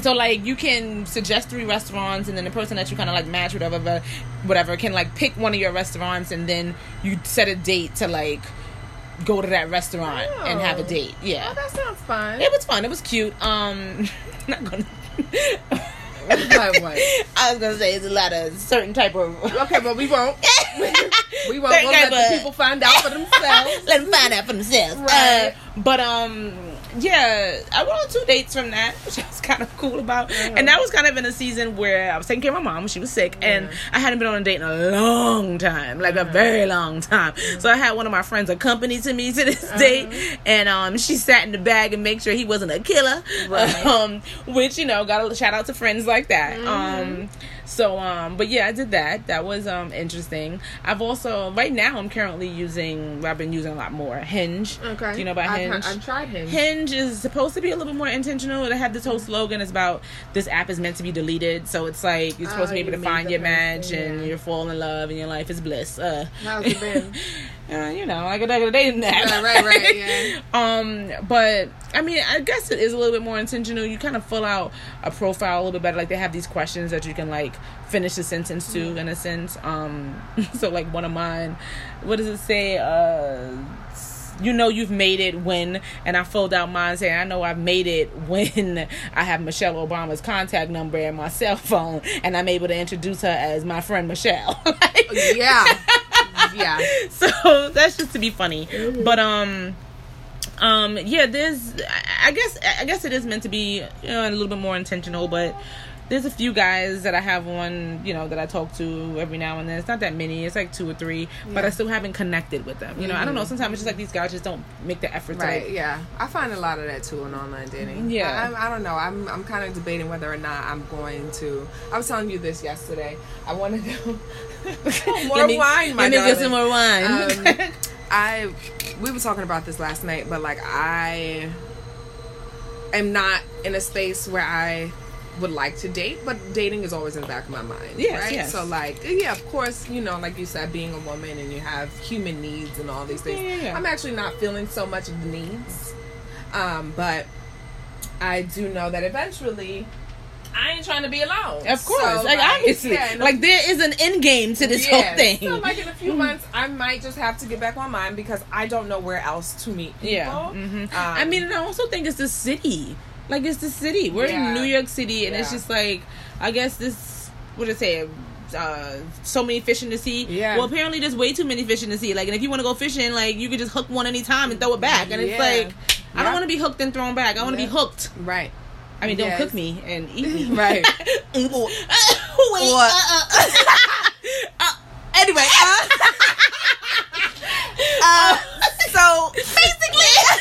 So like you can suggest three restaurants, and then the person that you kind of like match whatever, whatever, whatever can like pick one of your restaurants, and then you set a date to like go to that restaurant and have a Oh. date. Yeah, Oh, that sounds fun. it was fun. It was cute. Um, not gonna. What? I was gonna say it's a lot of certain type of. Okay, but we won't. We won't. We'll let the people find out for themselves. Let them find out for themselves. Right. Uh, but um, yeah, I went on two dates from that, which I was kind of cool about. And that was kind of in a season where I was taking care of my mom; she was sick, and I hadn't been on a date in a long time, like a very long time. So I had one of my friends accompany to me to this date, and um, she sat in the bag and make sure he wasn't a killer. Right. Um, which you know, got a shout out to friends like that. Um, so um, but yeah, I did that. That was um interesting. I've also right now I'm currently using. I've been using a lot more Hinge. Okay. Do you know about I've, Hinge? I've tried Hinge. Hinge is supposed to be a little bit more intentional. It had this whole slogan It's about this app is meant to be deleted. So it's like you're supposed Oh, to be able to find your match and yeah. you fall in love and your life is bliss. Uh, How's it been? uh, you know, like a a dating app. Right, right, right, yeah. um, but I mean, I guess it is a little bit more intentional. You kind of fill out a profile a little bit better. Like they have these questions that you can like finish the sentence to, in a sense. Um, so like one of mine, what does it say? Uh, you know you've made it when and i filled out mine saying i know i've made it when i have michelle obama's contact number and my cell phone and i'm able to introduce her as my friend michelle Like- yeah. Yeah. so that's just to be funny but um um yeah there's I- i guess i guess it is meant to be you know, a little bit more intentional but there's a few guys that I have on, you know, that I talk to every now and then. It's not that many. It's like two or three, but I still haven't connected with them. You know, I don't know. Sometimes it's just like these guys just don't make the effort to Right, like, yeah. I find a lot of that too in online dating. Yeah. I, I, I don't know. I'm, I'm kind of debating whether or not I'm going to. I was telling you this yesterday. I want to go. more me- wine, my Let me get some more wine. Um, I we were talking about this last night, but like I am not in a space where I would like to date, but dating is always in the back of my mind. Yes, right? yes. So like yeah, of course, you know, like you said, being a woman and you have human needs and all these things. Yeah, yeah, yeah. I'm actually not feeling so much of the needs. Um, but I do know that eventually I ain't trying to be alone. of course, So, like, obviously, yeah, like there is an end game to this whole thing. so like in a few months, I might just have to get back on mine because I don't know where else to meet people. Yeah. hmm Um, I mean, and I also think it's the city. Like it's the city. We're Yeah. in New York City, and it's just like I guess this. What did I say? Uh, so many fish in the sea. Yeah. Well, apparently there's way too many fish in the sea. Like, and if you want to go fishing, like you could just hook one anytime and throw it back. And it's Yeah. like, I Yeah. don't want to be hooked and thrown back. I want to Yeah. be hooked. right. I mean, don't Yes. cook me and eat me. Right. Wait. Or- uh, uh. Anyway, uh, uh, so basically,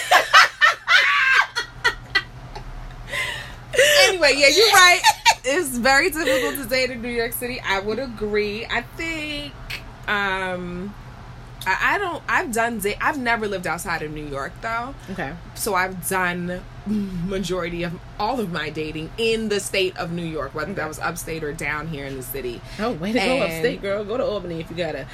anyway, yeah, you're right. It's very difficult to date in New York City. I would agree. I think, um, I, I don't. I've done. Da- I've never lived outside of New York though, okay. so I've done majority of all of my dating in the state of New York, whether that was upstate or down here in the city. Oh, way to go upstate, girl. Go to Albany if you gotta.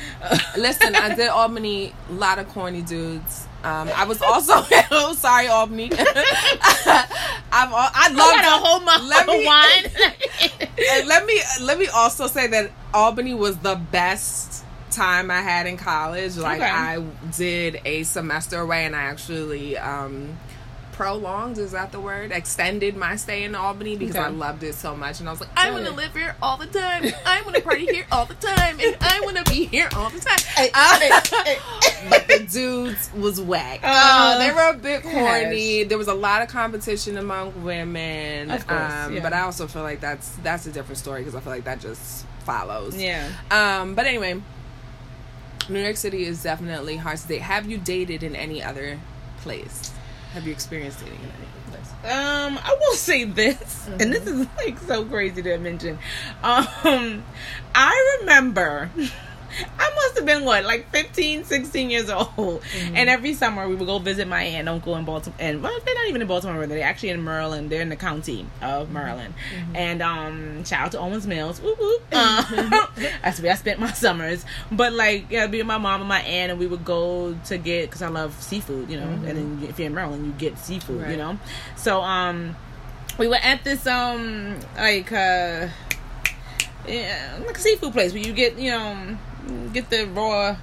Listen, I did Albany, a lot of corny dudes. Um, I was also oh sorry Albany. I've I I love gotta hold my let me, wine. and let me let me also say that Albany was the best time I had in college. Like Okay. I did a semester away, and I actually um, prolonged is that the word? Extended my stay in Albany because Okay. I loved it so much, and I was like, I want to live here all the time. I want to party here all the time, and I want to be here all the time. Hey, Uh, hey, hey. but the dudes was whack. Uh, Uh, they were a bit corny. gosh. There was a lot of competition among women. Of course, um, yeah. But I also feel like that's that's a different story because I feel like that just follows. Yeah. Um, but anyway, New York City is definitely hard to date. Have you dated in any other place? Have you experienced dating in any place? Um, I will say this, and this is like so crazy to mention. Um, I remember. I must have been what, like 15, 16 years old. And every summer we would go visit my aunt and uncle in Baltimore. And well, they're not even in Baltimore, they're actually in Maryland. They're in the county of Maryland. And um, shout out to Owings Mills. Whoop, whoop. Uh, that's where I spent my summers. But like, yeah, I'd be my mom and my aunt, and we would go to get, because I love seafood, you know. And then if you're in Maryland, you get seafood, Right. you know. So, um, we were at this, um, like, uh, yeah, like a seafood place where you get you know get the raw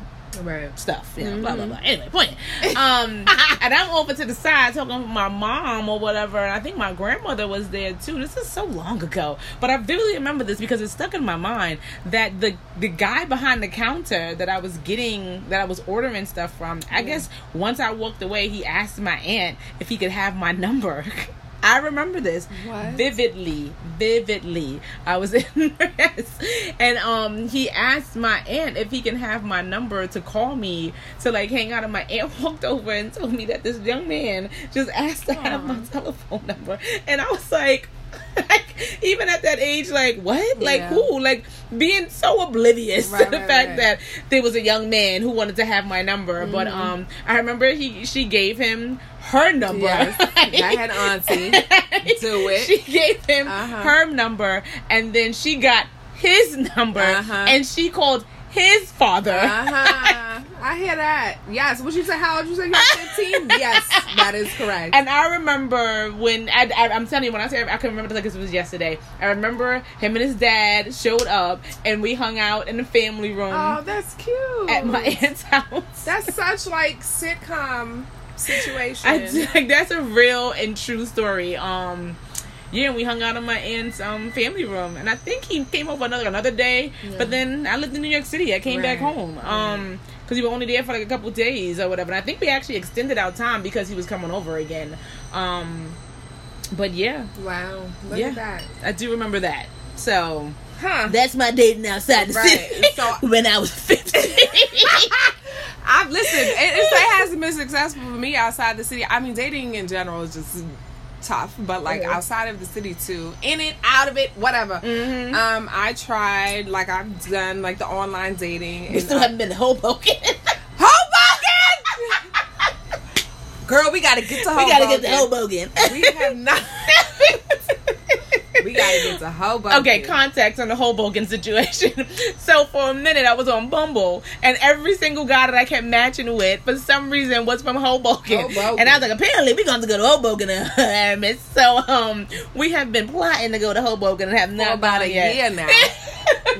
Right. stuff. You know, blah blah blah. Anyway, point. Um, and I'm over to the side talking with my mom or whatever, and I think my grandmother was there too. This is so long ago, but I vividly remember this because it's stuck in my mind that the the guy behind the counter that I was getting that I was ordering stuff from. I guess once I walked away, he asked my aunt if he could have my number. I remember this What? vividly, vividly. I was in yes. and um he asked my aunt if he can have my number to call me to like hang out and my aunt walked over and told me that this young man just asked to have my telephone number and I was like like even at that age like what like Yeah. who like being so oblivious Right, to the right, fact right. that there was a young man who wanted to have my number but Mm-hmm. um I remember he she gave him her number Yes. I had auntie do it. she gave him Uh-huh. her number, and then she got his number, Uh-huh. and she called his father. Uh-huh. I hear that. Yes. What you say? How old you say? You're 15? yes, that is correct. And I remember when I, I, I'm telling you when I say I can remember like this was yesterday. I remember him and his dad showed up, and we hung out in the family room oh, that's cute. at my aunt's house. That's such like sitcom situation. I like that's a real and true story. Um, yeah, we hung out in my aunt's um family room, and I think he came over another another day. But then I lived in New York City. I came back home. Um, because we were only there for like a couple days or whatever. And I think we actually extended our time because he was coming over again. Um, but yeah, wow. Look yeah, at that. I do remember that. So Huh. that's my dating outside the Right, city so- when I was fifteen. I've listened. It, it hasn't been successful for me outside the city. I mean, dating in general is just tough, but like Yeah. outside of the city too, in it, out of it, whatever. Mhm. Um, I tried like I've done like the online dating. we and, still uh, haven't been to Hoboken. Hoboken. Girl, we gotta get to we Hoboken. gotta get to Hoboken. We have not. we gotta get to Hoboken. Okay, context on the Hoboken situation. so for a minute, I was on Bumble, and every single guy that I kept matching with, for some reason, was from Hoboken. Hoboken. And I was like, apparently, we're going to go to Hoboken, Aramis. So um, we have been plotting to go to Hoboken and have for not about a yet. year now.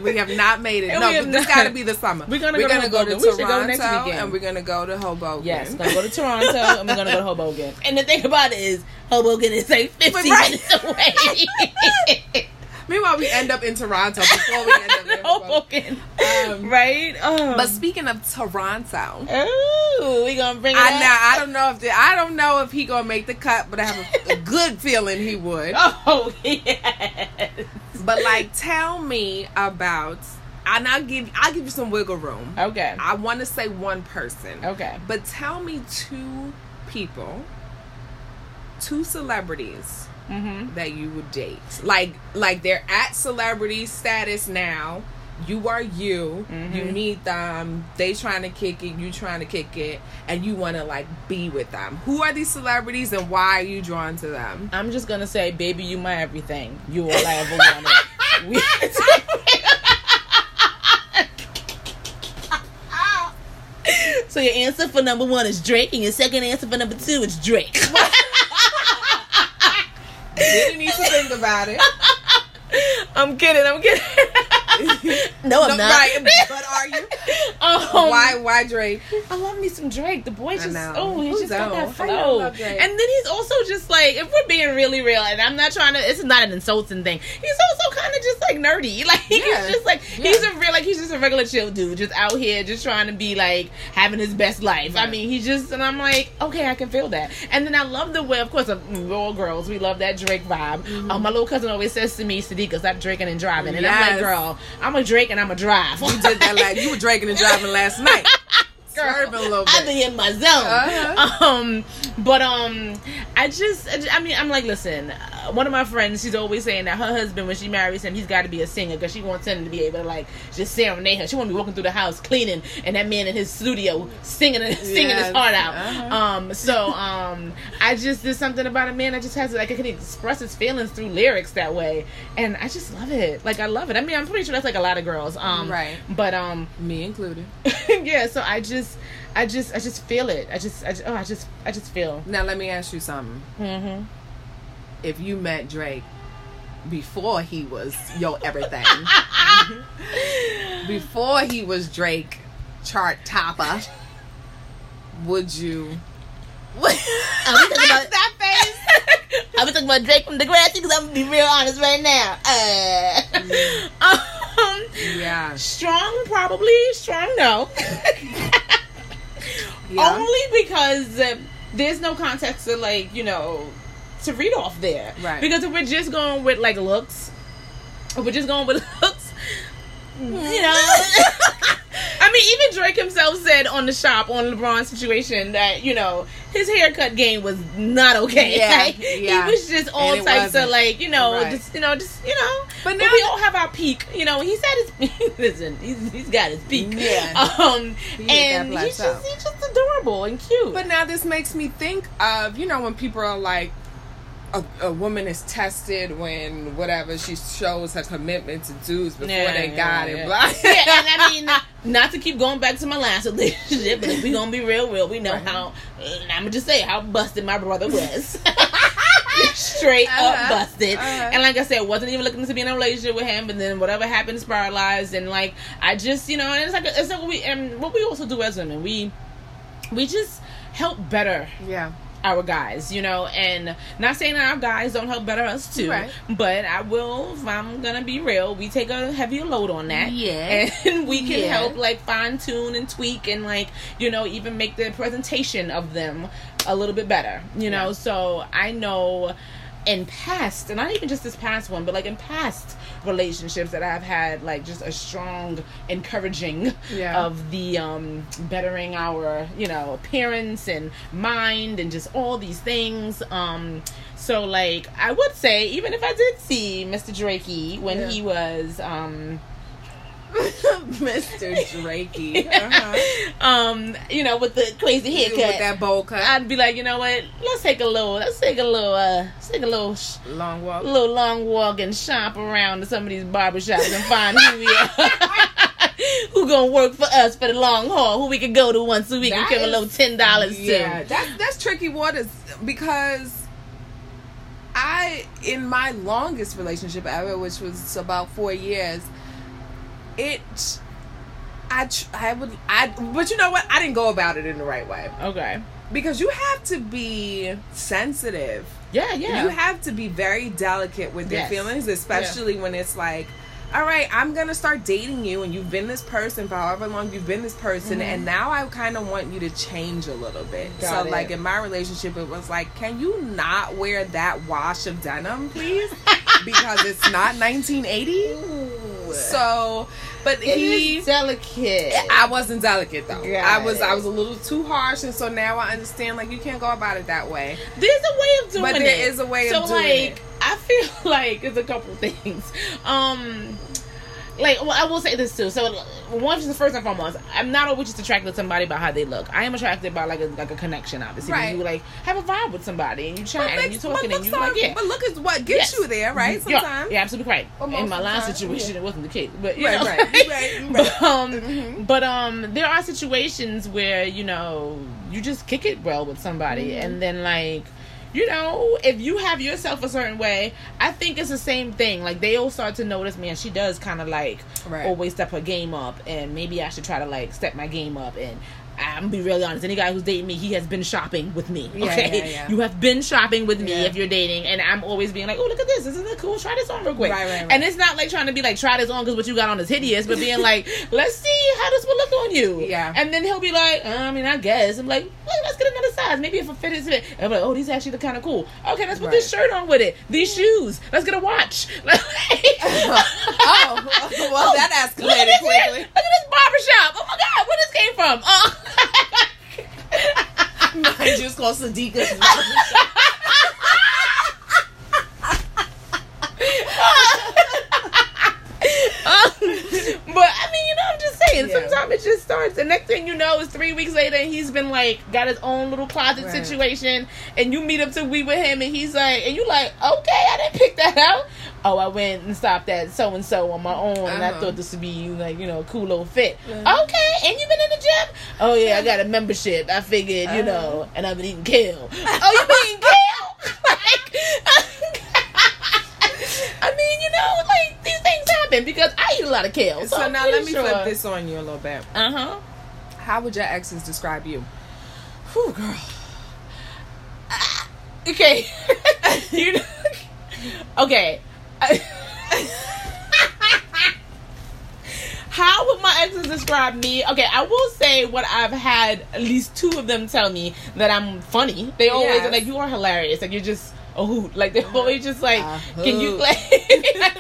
we have not made it. And No, but this not. got to be the summer. We're gonna we're go to gonna go to Hoboken. We Toronto go next weekend. and we're gonna go to Hoboken. Yes, we're gonna go to Toronto and we're gonna go to Hoboken. And the thing about it is, Hoboken is like 15 Right. minutes away. Meanwhile, we end up in Toronto before we end up in Hoboken. Hoboken, Um, right? Um, But speaking of Toronto, ooh, we gonna bring it I up. now I don't know if the, I don't know if he gonna make the cut, but I have a, a good feeling he would. Oh yes. But like, tell me about. And I'll give I'll give you some wiggle room. Okay. I want to say one person. Okay. But tell me two people, two celebrities Mm-hmm. that you would date. Like like they're at celebrity status now. You are you. You Mhm. meet them. They trying to kick it. You trying to kick it, and you want to like be with them. Who are these celebrities, and why are you drawn to them? I'm just gonna say, baby, you my everything. You all I ever wanted. We- so your answer for number one is Drake, and your second answer for number two is Drake. Didn't need to think about it. I'm kidding. I'm kidding. no, I'm No, not. right, but? Um, why? Why Drake? I love me some Drake. The boy just oh, he just got that don't? How you flow. And then he's also just like, if we're being really real, and I'm not trying to, it's not an insulting thing. He's also kind of just like nerdy. Like Yeah. he's just like Yeah. he's a real like he's just a regular chill dude, just out here, just trying to be like having his best life. I mean, he's just, and I'm like, okay, I can feel that. And then I love the way, of course, uh, we're all girls, we love that Drake vibe. Mm-hmm. Uh, my little cousin always says to me, Sadiqa, stop drinking and driving, and I'm like, girl, I'm a Drake and I'm a drive. You did that like you were drinking and driving last night. Swerving a little I've bit. been in my zone. Uh-huh. Um, but um, I just- I mean, I'm like, listen. One of my friends, she's always saying that her husband, when she marries him, he's got to be a singer because she wants him to be able to like just serenade her. She want to be walking through the house cleaning, and that man in his studio singing, singing his heart out. Uh-huh. Um, so um, I just there's something about a man that just has like I can express his feelings through lyrics that way, and I just love it. Like I love it. I mean, I'm pretty sure that's like a lot of girls. Um, Right. But um, Me included. yeah so i just i just i just feel it i just i just, oh, I just i just feel Now let me ask you something. mm-hmm. If you met Drake before he was your everything, before he was Drake chart topper would you? I'm talking about that face. I'm talking about Drake from the Degrassi because I'm gonna be real honest right now. Uh, um, Yeah. strong, probably strong. No. Yeah. Only because uh, there's no context to like you know to read off there. Right. Because if we're just going with like looks, if we're just going with looks, you know. I mean, even Drake himself said on the shop on LeBron's situation that you know his haircut game was not okay. Yeah, Like, yeah. He was just all types of wasn't. like you know, Right. just you know, just you know. But But, now- we all have our peak. You know, he said his listen. He's, he's got his peak. Yeah. Um, He and he's just he's just adorable and cute. But now this makes me think of you know when people are like, a, a woman is tested when whatever she shows her commitment to dudes before Yeah, they yeah, got yeah. it. Blah. yeah, and I mean, not to keep going back to my last relationship, but if we gonna be real, real, we know Right. how. I'm gonna just say how busted my brother was. Straight Uh-huh. up busted, Uh-huh. and like I said, wasn't even looking to be in a relationship with him. But then whatever happened spiralized, and like I just, you know, and it's like it's like what we and what we also do as women, we we just help better yeah. Our guys, you know, and not saying that our guys don't help better us too, Right. but I will, if I'm gonna be real, we take a heavier load on that, Yeah. and we can Yeah. help like fine tune and tweak and like you know even make the presentation of them a little bit better, you know. Yeah. So I know in past, and not even just this past one, but like in past relationships that I've had, like just a strong encouraging Yeah. of the um bettering our you know appearance and mind and just all these things um so like i would say even if i did see mr drakey when Yeah. he was um Mr. Drakey. Uh-huh. um you know with the crazy haircut With that bowl cut. i'd be like you know what let's take a little let's take a little uh let's take a little sh- Long walk. A little long walk and shop around to some of these barbershops and find who we are who gonna work for us for the long haul who we could go to once a week and That give a little ten dollars Yeah, to that's that's tricky waters because I in my longest relationship ever, which was about four years, it I I would I but you know what? I didn't go about it in the right way. Okay. Because you have to be sensitive. yeah yeah. You have to be very delicate with your Yes. feelings, especially when it's like, all right, I'm gonna start dating you, and you've been this person for however long you've been this person, and now I kind of want you to change a little bit. Mm-hmm. Got so, it. like in my relationship, it was like, can you not wear that wash of denim, please? because it's not 1980. So, but It he. delicate. I wasn't delicate though. Got I was it. I was a little too harsh, and so now I understand like you can't go about it that way. There's a way of doing it, But it. there is a way of so, doing like, it. I feel like it's a couple things. Um, like, well, I will say this too. So, one is the first and foremost, I'm not always just attracted to somebody by how they look. I am attracted by like a like a connection, obviously. When Right. You like have a vibe with somebody and you chat and you talking but and you looks like yeah. But look at what gets Yes. you there, right? Yeah, Sometimes. yeah, absolutely right. In my last situation, yeah. it wasn't the case, but you Right, know, right, right, right. But um, Mhm. but um, there are situations where you know you just kick it well with somebody, Mm-hmm. and then like. You know, if you have yourself a certain way, I think it's the same thing. Like they all start to notice, man, she does kind of like Right. always step her game up, and maybe I should try to like step my game up. And I'm gonna be really honest. Any guy who's dating me, he has been shopping with me. Yeah, Okay, yeah, yeah. you have been shopping with me if you're dating, and I'm always being like, oh, look at this, isn't it cool? Try this on real quick. Right, right, right. And it's not like trying to be like, try this on because what you got on is hideous, but being like, let's see how this will look on you. Yeah. And then he'll be like, uh, I mean, I guess. I'm like, well, let's get another size. Maybe if a fit is fit. I'm like, oh, these actually look kind of cool. Okay, let's put this shirt on with it. These shoes. Let's get a watch. oh, well, that oh, Look at escalated this, quickly. look at this barbershop. Oh my God, where this came from? Uh. Oh. Mine just called Sadiqa's. but I mean, you know, I'm just saying. Yeah. Sometimes it just starts. The next thing you know is three weeks later, and he's been like got his own little closet Right. situation, and you meet up to we with him, and he's like, and you like, okay, I didn't pick that out. Oh, I went and stopped at so and so on my own, and I Uh-huh. thought this would be like you know a cool little fit. Uh-huh. Okay, and you've been in the gym? Oh yeah, I got a membership. I figured, you Uh-huh. know, and I've been eating kale. oh, you been eating kale? like. I mean, you know, like these things happen because I eat a lot of kale. So, So now let me sure. flip this on you a little bit. Uh huh. How would your exes describe you? Whew, girl. Ah, okay. you know, okay. How would my exes describe me? Okay, I will say what I've had at least two of them tell me that I'm funny. They always Yes. like, you are hilarious. Like you're just a hoot. Like they're uh, always just like, A can you like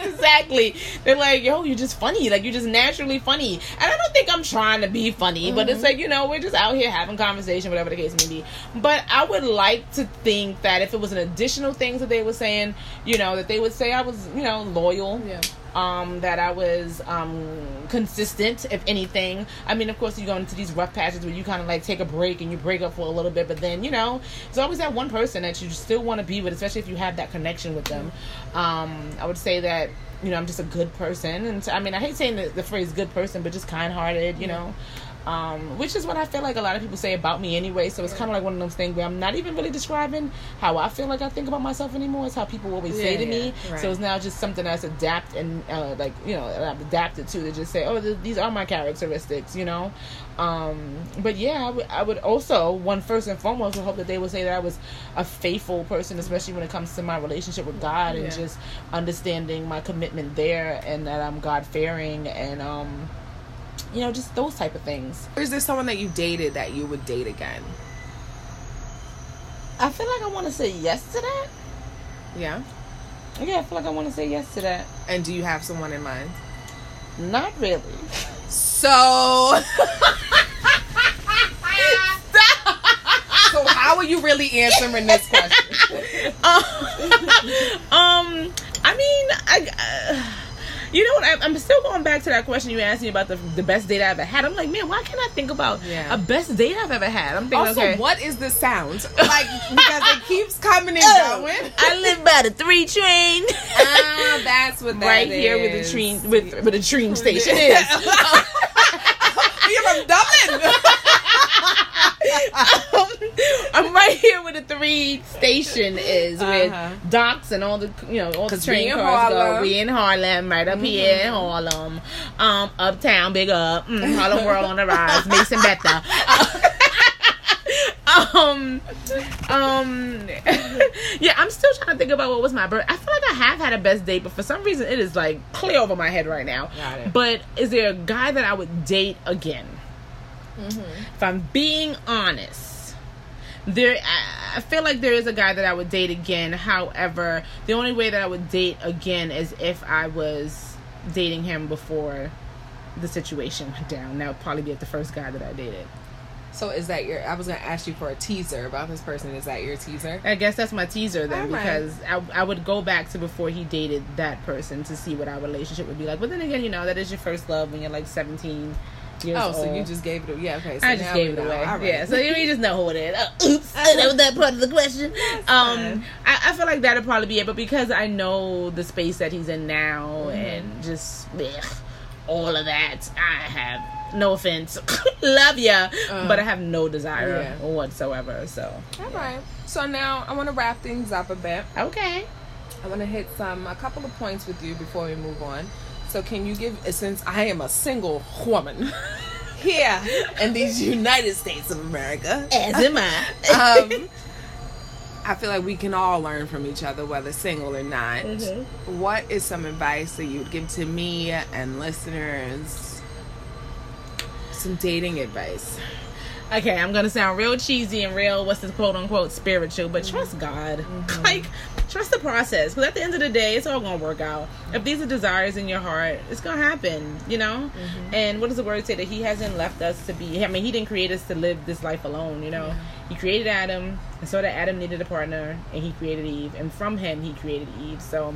exactly? They're like, yo, you're just funny. Like you're just naturally funny. And I don't think I'm trying to be funny, but it's mm-hmm. like you know we're just out here having conversation, whatever the case may be. But I would like to think that if it was an additional things that they were saying, you know, that they would say I was, you know, loyal Yeah. Um, that I was um, consistent, if anything. I mean, of course, you go into these rough patches where you kind of like take a break and you break up for a little bit, but then you know, there's always that one person that you still want to be with, especially if you have that connection with them. Um, I would say that you know I'm just a good person, and I mean, I hate saying the, the phrase "good person," but just kind-hearted, you know. Um, which is what I feel like a lot of people say about me anyway. So it's kind of like one of those things where I'm not even really describing how I feel like I think about myself anymore. It's how people always say Yeah, to me. right. So it's now just something that's adapt and uh, like you know I've adapted to to just say, oh, th- these are my characteristics, you know. Um, but yeah, I would- also one first and foremost would hope that they would say that I was a faithful person, especially when it comes to my relationship with God and just understanding my commitment there and that I'm God fearing and um, you know, just those type of things. Or is there someone that you dated that you would date again? I feel like I want to say yes to that. Yeah. Yeah, I feel like I want to say yes to that. And do you have someone in mind? Not really. So. so how are you really answering this question? um, um, I mean, I. Uh, you know what? I, I'm still going back to that question you asked me about the the best date I ever had. I'm like, man, why can't I think about Yeah. a best date I've ever had? I'm thinking, Also, okay. what is the sound? Like because it keeps coming and Oh, going. I live by the three train. Ah, that's what that right here with the train with where the train station is. You're from Dublin. I'm right here where the three station is, where Uh-huh. docks and all the you know all the train in cars go. We in Harlem, right up here in Harlem, um, uptown, big up, mm, Harlem World on the rise, Mason Bethel. um, um, yeah, I'm still trying to think about what was my birth. I feel like I have had a best date, but for some reason it is like clear over my head right now. But is there a guy that I would date again? Mm-hmm. If I'm being honest, there I- I feel like there is a guy that I would date again. However, the only way that I would date again is if I was dating him before the situation went down. That would probably be the first guy that I dated. So is that your? I was gonna ask you for a teaser about this person. Is that your teaser? I guess that's my teaser then, right. because I, I would go back to before he dated that person to see what our relationship would be like. But then again, you know, that is your first love when you're like 17 years Oh, old. so you just gave it. Away? Yeah. Okay. So I just gave it know. away. Right. Yeah, so you just know who it is. Oh, oops, that was that part of the question. Um. I, I feel like that'd probably be it, but because I know the space that he's in now Mm-hmm. and just all of that, I have no offense, love ya, but I have no desire. Yeah. whatsoever. So All right. So now I want to wrap things up a bit. okay, I want to hit some a couple of points with you before we move on. So can you give since I am a single woman here in these United States of America, as am I. um, I feel like we can all learn from each other, whether single or not. Mm-hmm. What is some advice that you would give to me and listeners? Some dating advice. Okay, I'm gonna sound real cheesy and real, what's the quote unquote spiritual, but trust mm-hmm. God. Mm-hmm. Like, trust the process. Because at the end of the day, it's all gonna work out. If these are desires in your heart, it's gonna happen, you know? Mm-hmm. And what does the word say? That He hasn't left us to be, I mean, He didn't create us to live this life alone, you know? He created Adam, and so that Adam needed a partner, and He created Eve, and from Him, He created Eve. So,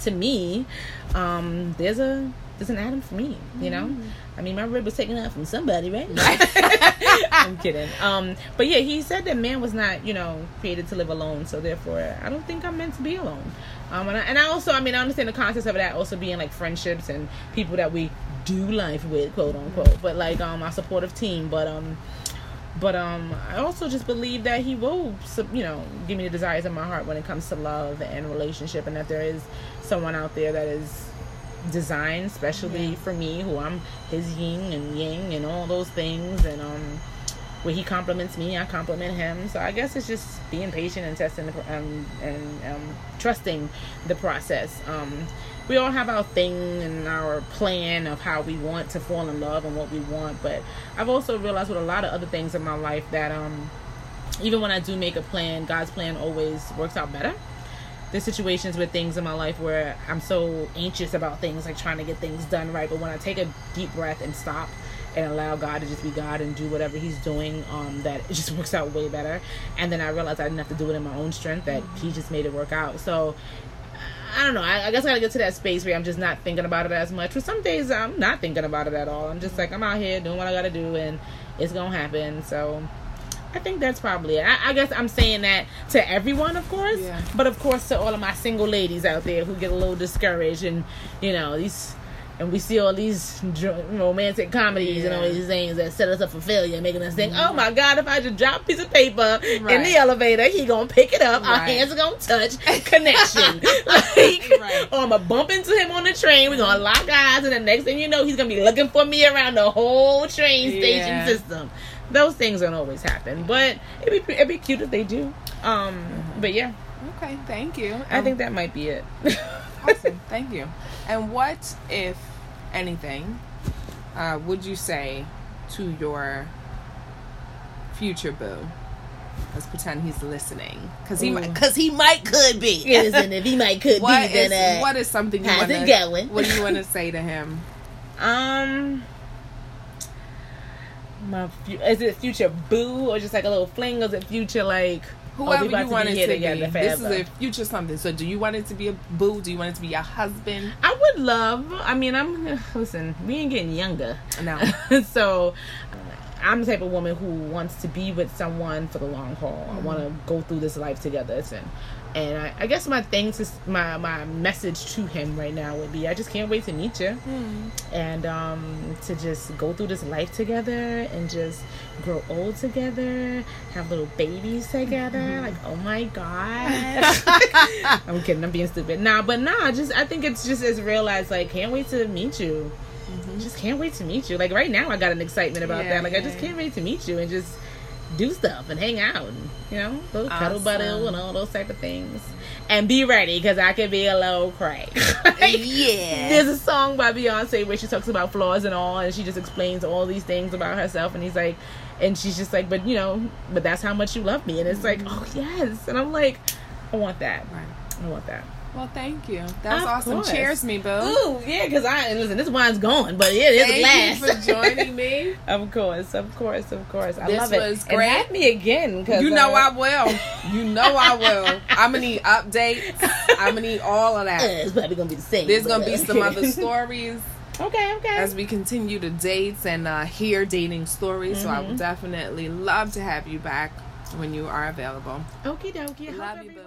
to me, um, there's a there's an Adam for me. You know, I mean, my rib was taken out from somebody, right? I'm kidding. Um, but yeah, he said that man was not, you know, created to live alone. So therefore, I don't think I'm meant to be alone. Um, and I, and I also, I mean, I understand the concept of that also being like friendships and people that we do life with, quote unquote. But like, um, our supportive team. But um, but um, I also just believe that he will, sub- you know, give me the desires in my heart when it comes to love and relationship, and that there is someone out there that is design, especially for me, who I'm his yin and yang and all those things, and um, where he compliments me, I compliment him. So I guess it's just being patient and testing the, um, and um, trusting the process. Um, we all have our thing and our plan of how we want to fall in love and what we want, but I've also realized with a lot of other things in my life that um, even when I do make a plan, God's plan always works out better there's situations with things in my life where I'm so anxious about things, like trying to get things done right. But when I take a deep breath and stop and allow God to just be God and do whatever He's doing, um, that it just works out way better. And then I realized I didn't have to do it in my own strength; that He just made it work out. So. I don't know. I, I guess I gotta get to that space where I'm just not thinking about it as much. For some days, I'm not thinking about it at all. I'm just like I'm out here doing what I gotta do, and it's gonna happen. So I think that's probably it. I, I guess I'm saying that to everyone, of course, Yeah. but of course to all of my single ladies out there who get a little discouraged and you know these. And we see all these dr- romantic comedies and all these things that set us up for failure, making us think, mm-hmm. "Oh my God, if I just drop a piece of paper in the elevator, he gonna pick it up. Right. Our hands are gonna touch. Connection, like, Right. Oh, or I'm gonna bump into him on the train. We're gonna mm-hmm. lock eyes, and the next thing you know, he's gonna be looking for me around the whole train station Yeah. system. Those things don't always happen, but it'd be it'd be cute if they do. Um, but yeah, Okay, thank you. I Um, think that might be it. awesome. Thank you. And what, if anything, uh, would you say to your future boo? Let's pretend he's listening, because he might. Cause he might could be. Listen, if he might could What be, then uh, what is something you want it to? going? What do you want to say to him? Um, my is it future boo or just like a little fling? Or is it future like oh, Whoever about you want it to together be. This is a future something. So, do you want it to be a boo? Do you want it to be your husband? I would love. I mean, I'm listen. We ain't getting younger, No. so uh, I'm the type of woman who wants to be with someone for the long haul. I want to go through this life together. Listen, and I, I guess my thing to my my message to him right now would be, I just can't wait to meet you, hmm. and um, to just go through this life together and just grow old together, have little babies together. Mm-hmm. Like, oh my god. I'm kidding. I'm being stupid. Nah, but nah. Just I think it's just as real as like can't wait to meet you. Mm-hmm. Just can't wait to meet you. Like right now, I got an excitement about Yeah, that. Like I just yeah. can't wait to meet you and just do stuff and hang out. And, you know, cuddle Awesome. buddle and all those type of things. And be ready because I could be a little cray. Yeah. There's a song by Beyonce where she talks about flaws and all, and she just explains all these things about herself. And he's like, and she's just like, but you know, but that's how much you love me. And it's like, mm-hmm. oh yes. And I'm like, I want that. Right. I want that. Well, thank you. That's Of awesome. course. Cheers, me boo. Ooh, yeah, because I listen, this wine's gone, but it is Thank glass. you for joining me. of course, of course, of course. I This love it. was And great. have me again, because You know I will. You know I will. I'm gonna need updates. I'm gonna need all of Uh, that. it's probably gonna be the same. There's gonna be uh, some other stories Okay, okay. as we continue to dates and uh, hear dating stories. So I Mm-hmm. would definitely love to have you back when you are available. Okie dokie. Love you, boo.